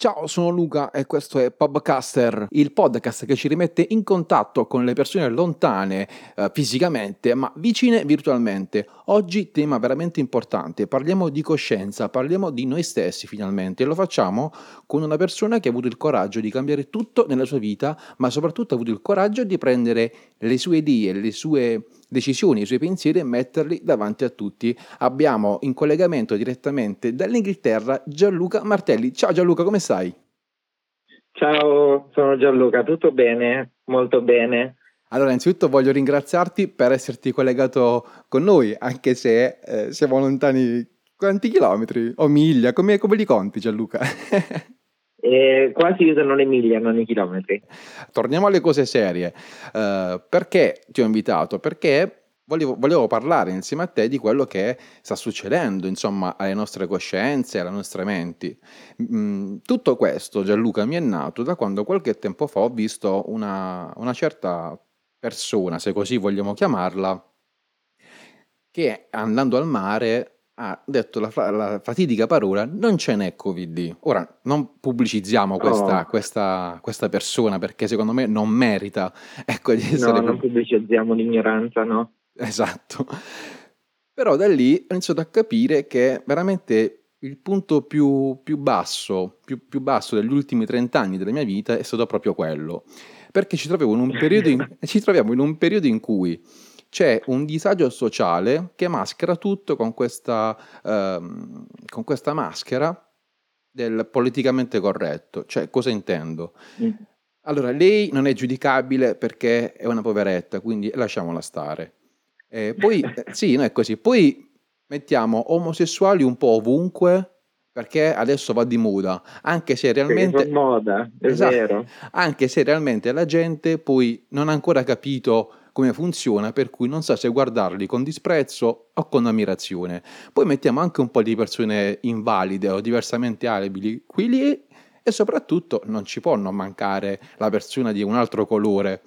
Ciao, sono Luca e questo è Podcaster, il podcast che ci rimette in contatto con le persone lontane eh, fisicamente ma vicine virtualmente. Oggi tema veramente importante, parliamo di coscienza, parliamo di noi stessi finalmente e lo facciamo con una persona che ha avuto il coraggio di cambiare tutto nella sua vita, ma soprattutto ha avuto il coraggio di prendere le sue idee, le sue decisioni, i suoi pensieri e metterli davanti a tutti. Abbiamo in collegamento direttamente dall'Inghilterra Gianluca Martelli. Ciao Gianluca, come stai? Ciao, sono Gianluca, tutto bene? Molto bene. Allora, innanzitutto voglio ringraziarti per esserti collegato con noi, anche se eh, siamo lontani quanti chilometri o miglia, come, come li conti Gianluca? Eh, quasi usano le miglia, non i chilometri. Torniamo alle cose serie. Uh, perché ti ho invitato? Perché volevo, volevo, parlare insieme a te di quello che sta succedendo, insomma, alle nostre coscienze, alle nostre menti. Mm, tutto questo, Gianluca, mi è nato da quando qualche tempo fa ho visto una, una certa persona, se così vogliamo chiamarla, che andando al mare ha detto la, la, fatidica parola non ce n'è Covid. Ora non pubblicizziamo questa, oh. questa, questa, persona perché secondo me non merita ecco, di essere... No, non pubblicizziamo l'ignoranza, no? Esatto. Però da lì ho iniziato a capire che veramente il punto più, più basso, più, più basso degli ultimi 30 anni della mia vita è stato proprio quello. Perché ci, in in, ci troviamo in un periodo in cui c'è un disagio sociale che maschera tutto con questa, ehm, con questa maschera del politicamente corretto. Cioè, cosa intendo? Mm. Allora, lei non è giudicabile perché è una poveretta, quindi lasciamola stare. Eh, poi, eh, sì, no, è così. Poi mettiamo omosessuali un po' ovunque perché adesso va di moda, anche se realmente... moda, è esatto, vero. Anche se realmente la gente poi non ha ancora capito come funziona, per cui non sa se guardarli con disprezzo o con ammirazione. Poi mettiamo anche un po' di persone invalide o diversamente abili qui lì e soprattutto non ci può non mancare la persona di un altro colore.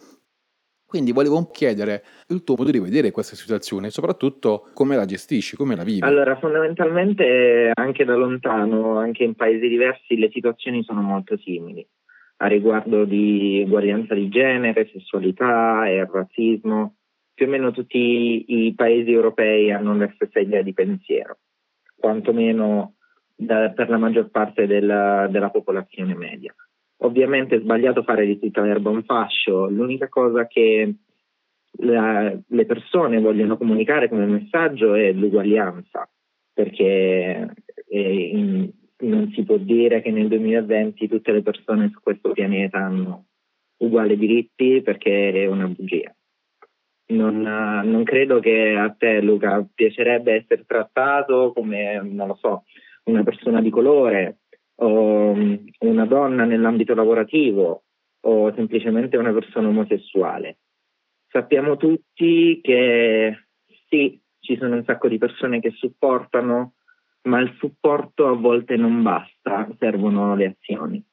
Quindi volevo chiedere il tuo modo di vedere questa situazione soprattutto come la gestisci, come la vivi. Allora, fondamentalmente anche da lontano, anche in paesi diversi, le situazioni sono molto simili a riguardo di uguaglianza di genere, sessualità e razzismo. Più o meno tutti i paesi europei hanno la stessa idea di pensiero, quantomeno da, per la maggior parte della, della popolazione media. Ovviamente è sbagliato fare di tutta l'erba un fascio, l'unica cosa che la, le persone vogliono comunicare come messaggio è l'uguaglianza, perché in, non si può dire che nel 2020 tutte le persone su questo pianeta hanno uguali diritti perché è una bugia. Non, non, credo che a te, Luca, piacerebbe essere trattato come, non lo so, una persona di colore o una donna nell'ambito lavorativo o semplicemente una persona omosessuale. Sappiamo tutti che sì, ci sono un sacco di persone che supportano ma il supporto a volte non basta, servono le azioni.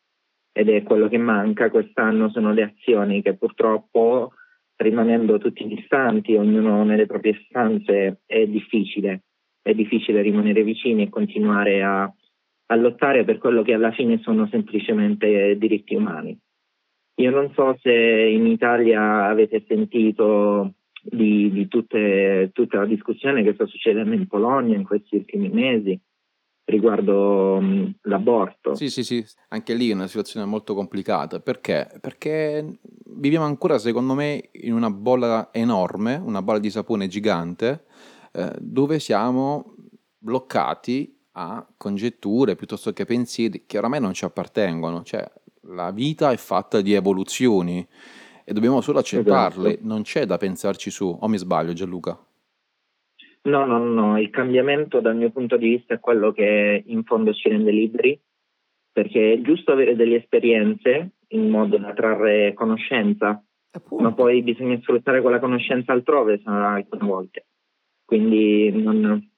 Ed è quello che manca quest'anno, sono le azioni che purtroppo, rimanendo tutti distanti, ognuno nelle proprie stanze, è difficile. È difficile rimanere vicini e continuare a, a lottare per quello che alla fine sono semplicemente diritti umani. Io non so se in Italia avete sentito di, di tutte, tutta la discussione che sta succedendo in Polonia in questi ultimi mesi riguardo um, l'aborto. Sì, sì, sì, anche lì è una situazione molto complicata. Perché? Perché viviamo ancora, secondo me, in una bolla enorme, una bolla di sapone gigante, eh, dove siamo bloccati a congetture piuttosto che pensieri che oramai non ci appartengono. Cioè, la vita è fatta di evoluzioni e dobbiamo solo accettarle, esatto. non c'è da pensarci su, o mi sbaglio Gianluca? No, no, no, il cambiamento dal mio punto di vista è quello che in fondo ci rende liberi, perché è giusto avere delle esperienze in modo da trarre conoscenza, Appunto. ma poi bisogna sfruttare quella conoscenza altrove alcune volte. Quindi non,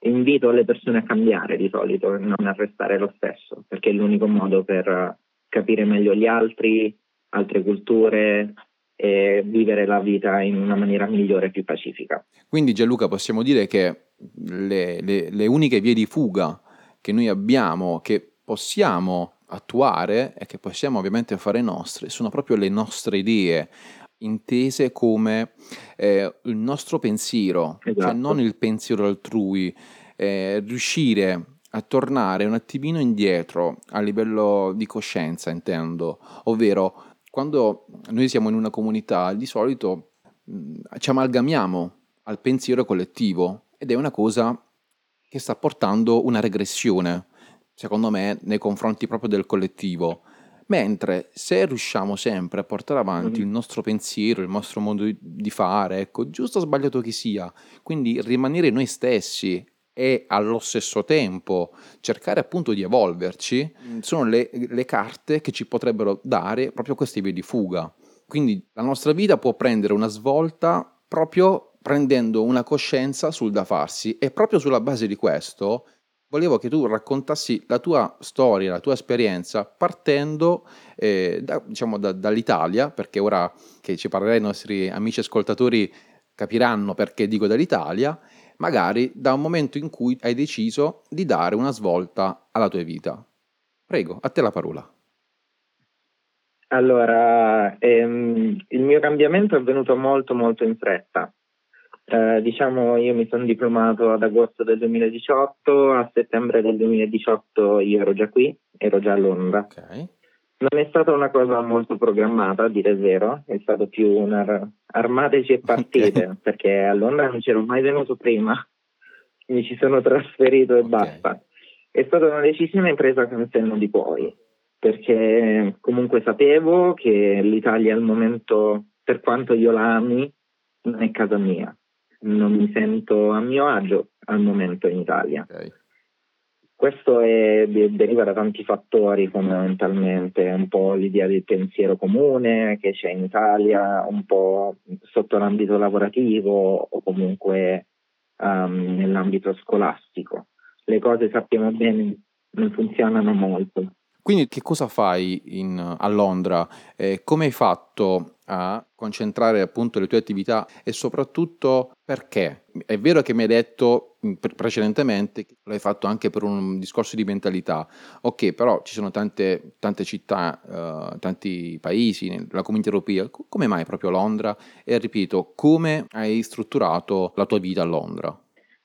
invito le persone a cambiare di solito e non a restare lo stesso, perché è l'unico modo per capire meglio gli altri, altre culture e vivere la vita in una maniera migliore e più pacifica. Quindi Gianluca possiamo dire che le, le, le uniche vie di fuga che noi abbiamo, che possiamo attuare e che possiamo ovviamente fare nostre sono proprio le nostre idee, intese come eh, il nostro pensiero, cioè esatto. cioè non il pensiero altrui, eh, riuscire a tornare un attimino indietro a livello di coscienza, intendo, ovvero quando noi siamo in una comunità di solito mh, ci amalgamiamo al pensiero collettivo ed è una cosa che sta portando una regressione, secondo me, nei confronti proprio del collettivo. Mentre se riusciamo sempre a portare avanti mm. il nostro pensiero, il nostro modo di fare, ecco, giusto o sbagliato che sia, quindi rimanere noi stessi e allo stesso tempo cercare appunto di evolverci, mm. sono le, le carte che ci potrebbero dare proprio queste vie di fuga. Quindi la nostra vita può prendere una svolta proprio prendendo una coscienza sul da farsi e proprio sulla base di questo volevo che tu raccontassi la tua storia, la tua esperienza partendo eh, da, diciamo, da, dall'Italia, perché ora che ci parlerai i nostri amici ascoltatori capiranno perché dico dall'Italia, magari da un momento in cui hai deciso di dare una svolta alla tua vita. Prego, a te la parola. Allora, ehm, il mio cambiamento è avvenuto molto molto in fretta. Eh, diciamo, io mi sono diplomato ad agosto del 2018, a settembre del 2018 io ero già qui, ero già a Londra. Okay. Non è stata una cosa molto programmata, a dire il vero, è stato più un ar- armateci e partite, perché a Londra non c'ero mai venuto prima, mi ci sono trasferito e okay. basta. È stata una decisione presa con senno di poi perché comunque sapevo che l'Italia al momento, per quanto io la ami, non è casa mia. Non mi sento a mio agio al momento in Italia. Okay. Questo è, deriva da tanti fattori fondamentalmente, un po' l'idea del pensiero comune che c'è in Italia, un po' sotto l'ambito lavorativo o comunque um, nell'ambito scolastico. Le cose sappiamo bene non funzionano molto. Quindi che cosa fai in, a Londra? Eh, come hai fatto a concentrare appunto le tue attività e soprattutto perché? È vero che mi hai detto precedentemente che l'hai fatto anche per un discorso di mentalità, ok, però ci sono tante, tante città, uh, tanti paesi nella comunità europea, come mai proprio Londra? E ripeto, come hai strutturato la tua vita a Londra?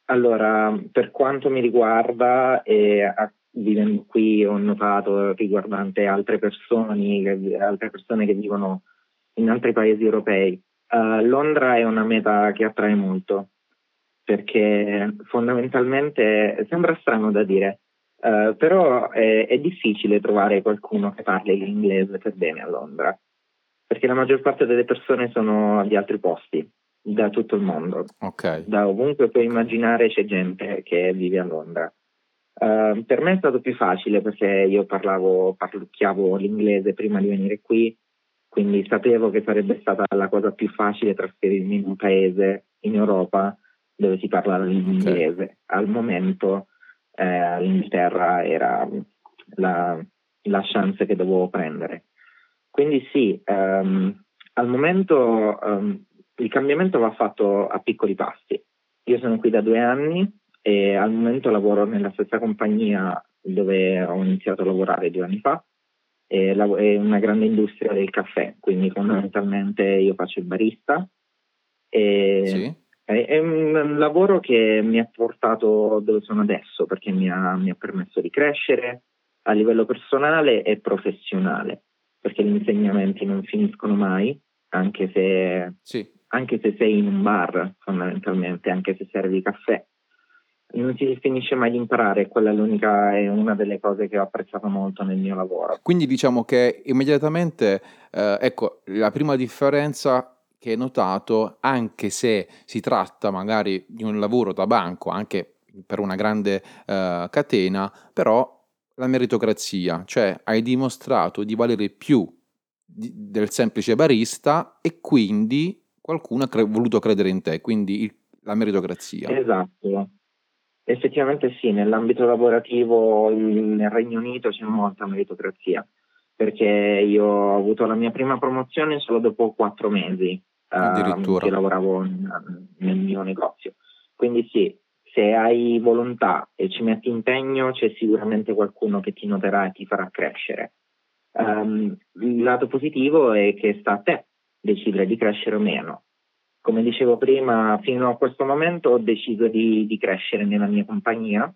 Allora, per quanto mi riguarda, eh, vivendo qui ho notato riguardante altre persone, altre persone che vivono in altri paesi europei. Uh, Londra è una meta che attrae molto perché fondamentalmente sembra strano da dire, uh, però è, è, difficile trovare qualcuno che parli l'inglese per bene a Londra perché la maggior parte delle persone sono di altri posti, da tutto il mondo. Okay. Da ovunque puoi immaginare c'è gente che vive a Londra. Uh, per me è stato più facile perché io parlavo, parlucchiavo l'inglese prima di venire qui, quindi sapevo che sarebbe stata la cosa più facile trasferirmi in un paese in Europa dove si parla l'inglese. Okay. Al momento eh, l'Inghilterra era la, la, chance che dovevo prendere. Quindi sì, um, al momento um, il cambiamento va fatto a piccoli passi. Io sono qui da due anni, e al momento lavoro nella stessa compagnia dove ho iniziato a lavorare due anni fa, è una grande industria del caffè, quindi fondamentalmente io faccio il barista e sì. è, un lavoro che mi ha portato dove sono adesso perché mi ha, mi ha permesso di crescere a livello personale e professionale, perché gli insegnamenti non finiscono mai, anche se, sì. anche se sei in un bar fondamentalmente, anche se servi caffè non si finisce mai di imparare, quella è l'unica, è una delle cose che ho apprezzato molto nel mio lavoro. Quindi diciamo che immediatamente, eh, ecco, la prima differenza che hai notato, anche se si tratta magari di un lavoro da banco, anche per una grande eh, catena, però la meritocrazia, cioè hai dimostrato di valere più di, del semplice barista e quindi qualcuno ha cre- voluto credere in te, quindi il, la meritocrazia. Esatto, Effettivamente sì, nell'ambito lavorativo nel Regno Unito c'è molta meritocrazia, perché io ho avuto la mia prima promozione solo dopo quattro mesi uh, che lavoravo nel mio negozio. Quindi sì, se hai volontà e ci metti impegno, c'è sicuramente qualcuno che ti noterà e ti farà crescere. Um, il lato positivo è che sta a te decidere di crescere o meno. Come dicevo prima, fino a questo momento ho deciso di, di crescere nella mia compagnia.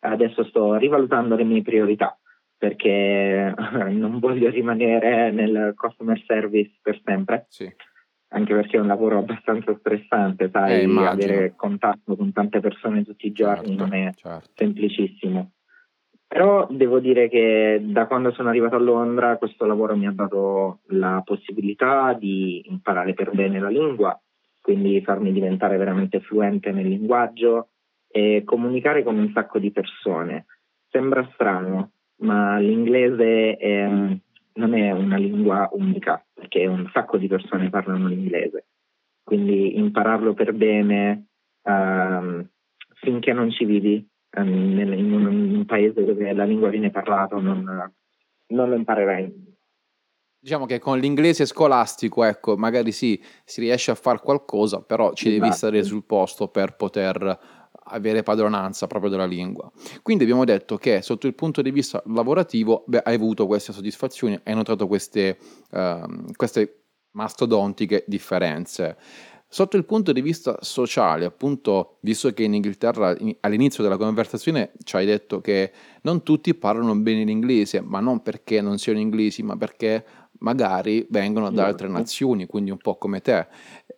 Adesso sto rivalutando le mie priorità perché non voglio rimanere nel customer service per sempre. Sì. Anche perché è un lavoro abbastanza stressante, sai, Eh, avere contatto con tante persone tutti i giorni Certo, non è certo. semplicissimo. Però devo dire che da quando sono arrivato a Londra questo lavoro mi ha dato la possibilità di imparare per bene la lingua, quindi farmi diventare veramente fluente nel linguaggio e comunicare con un sacco di persone. Sembra strano, ma l'inglese è- non è una lingua unica, perché un sacco di persone parlano l'inglese. Quindi impararlo per bene ehm, finché non ci vivi nel- in, un, in un paese dove la lingua viene parlata non, non lo imparerai. Diciamo che con l'inglese scolastico, ecco, magari sì, si riesce a fare qualcosa, però ci devi stare sul posto per poter avere padronanza proprio della lingua. Quindi abbiamo detto che sotto il punto di vista lavorativo beh, hai avuto queste soddisfazioni, hai notato queste, ehm, queste mastodontiche differenze. Sotto il punto di vista sociale, appunto, visto che in Inghilterra in- all'inizio della conversazione ci hai detto che non tutti parlano bene l'inglese, ma non perché non siano inglesi, ma perché magari vengono da altre nazioni, quindi un po' come te.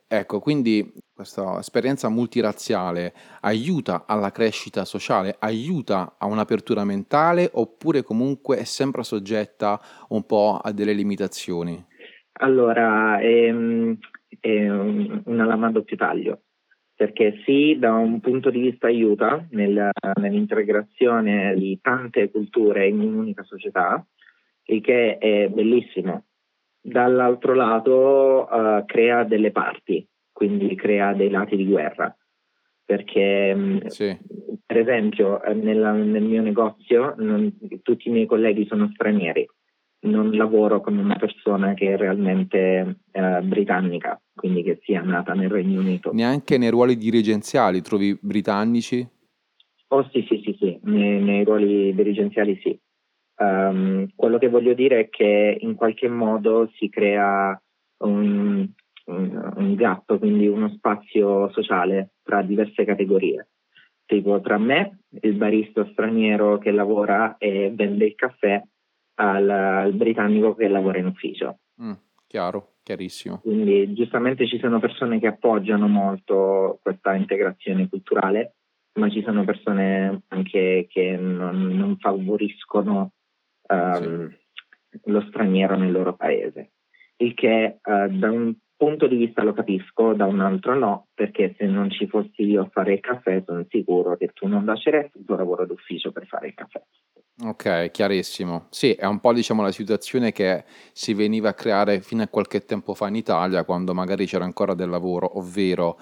Ecco, quindi questa esperienza multirazziale aiuta alla crescita sociale, aiuta a un'apertura mentale oppure comunque è sempre soggetta un po' a delle limitazioni? Allora, ehm, è un- una lama a doppio taglio, perché sì, da un punto di vista aiuta nel- nell'integrazione di tante culture in un'unica società, il che è bellissimo. Dall'altro lato eh, crea delle parti, quindi crea dei lati di guerra, perché mh, Sì, per esempio eh, nella- nel mio negozio non- tutti i miei colleghi sono stranieri, non lavoro con una persona che è realmente eh, britannica, quindi che sia nata nel Regno Unito. neanche nei ruoli dirigenziali trovi britannici? Oh sì, sì, sì, sì, nei, nei ruoli dirigenziali sì. Ehm, quello che voglio dire è che in qualche modo si crea un, un- un gap, quindi uno spazio sociale tra diverse categorie. Tipo tra me, il barista straniero che lavora e vende il caffè, al, al britannico che lavora in ufficio. Mm, chiaro, chiarissimo. Quindi giustamente ci sono persone che appoggiano molto questa integrazione culturale, ma ci sono persone anche che non, non favoriscono ehm, lo straniero nel loro paese. Il che eh, da un punto di vista lo capisco, da un altro no, perché se non ci fossi io a fare il caffè sono sicuro che tu non lasceresti il tuo lavoro d'ufficio per fare il caffè. Ok, chiarissimo. Sì, è un po' diciamo la situazione che si veniva a creare fino a qualche tempo fa in Italia, quando magari c'era ancora del lavoro, ovvero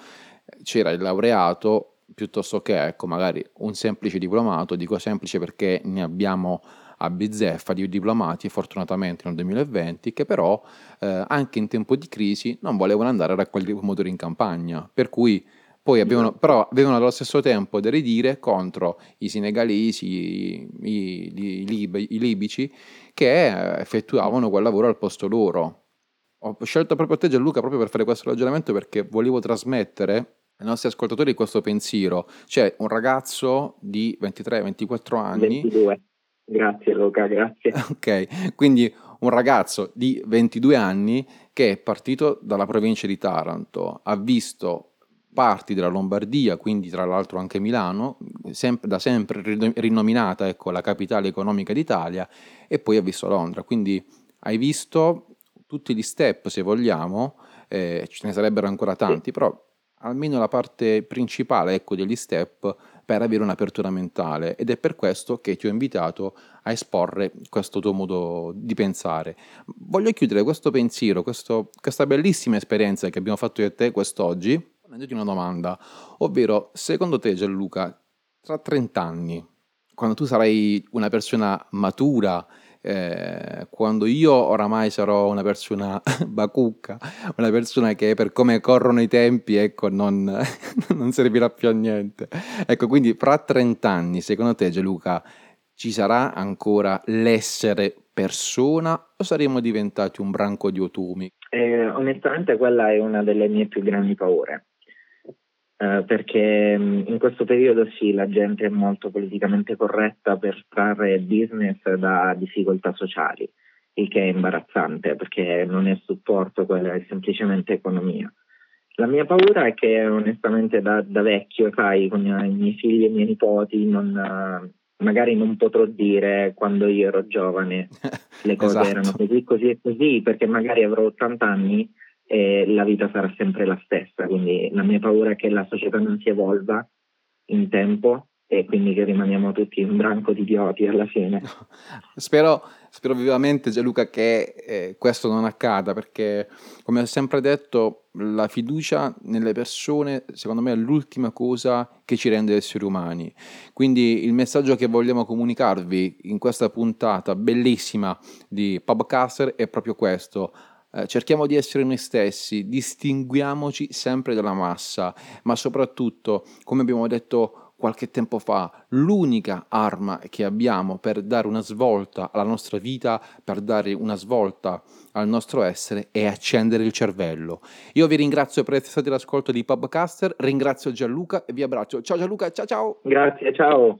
c'era il laureato piuttosto che ecco, magari un semplice diplomato, dico semplice perché ne abbiamo a bizzeffa di diplomati fortunatamente nel 2020 che però eh, anche in tempo di crisi non volevano andare a raccogliere i pomodori in campagna, per cui poi avevano, però avevano allo stesso tempo da ridire contro i senegalesi, i, i- i lib- i libici che eh, effettuavano quel lavoro al posto loro. Ho scelto proprio te Gianluca proprio per fare questo ragionamento perché volevo trasmettere ai nostri ascoltatori questo pensiero. C'è un ragazzo di 23-24 anni 22. Grazie Luca, grazie. Ok, quindi un ragazzo di 22 anni che è partito dalla provincia di Taranto, ha visto parti della Lombardia, quindi tra l'altro anche Milano, sempre- da sempre rino- rinominata ecco, la capitale economica d'Italia, e poi ha visto Londra. Quindi hai visto tutti gli step, se vogliamo, eh, ce ne sarebbero ancora tanti, però almeno la parte principale ecco, degli step per avere un'apertura mentale ed è per questo che ti ho invitato a esporre questo tuo modo di pensare. Voglio chiudere questo pensiero, questo- questa bellissima esperienza che abbiamo fatto io e te quest'oggi, ponendoti una domanda, ovvero secondo te Gianluca, tra 30 anni, quando tu sarai una persona matura, eh, quando io oramai sarò una persona bacucca, una persona che per come corrono i tempi, ecco, non, non servirà più a niente. Ecco, quindi fra 30 anni, secondo te Gianluca, ci sarà ancora l'essere persona o saremo diventati un branco di otumi? Eh, onestamente quella è una delle mie più grandi paure. Eh, perché mm, in questo periodo sì, la gente è molto politicamente corretta per trarre business da difficoltà sociali, il che è imbarazzante perché non è supporto, quella è semplicemente economia. La mia paura è che onestamente da, da vecchio, sai, con i miei figli e i miei nipoti, non, magari non potrò dire quando io ero giovane le cose esatto. erano così, così e così, perché magari avrò 80 anni e la vita sarà sempre la stessa. Quindi la mia paura è che la società non si evolva in tempo e quindi che rimaniamo tutti un branco di idioti alla fine. spero, spero vivamente Gianluca che eh, questo non accada perché come ho sempre detto la fiducia nelle persone secondo me è l'ultima cosa che ci rende esseri umani. Quindi il messaggio che vogliamo comunicarvi in questa puntata bellissima di Pubcaster è proprio questo eh, cerchiamo di essere noi stessi, distinguiamoci sempre dalla massa, ma soprattutto, come abbiamo detto qualche tempo fa, l'unica arma che abbiamo per dare una svolta alla nostra vita, per dare una svolta al nostro essere, è accendere il cervello. Io vi ringrazio per essere stati all'ascolto di Pubcaster, ringrazio Gianluca e vi abbraccio. Ciao Gianluca, ciao ciao! Grazie, ciao!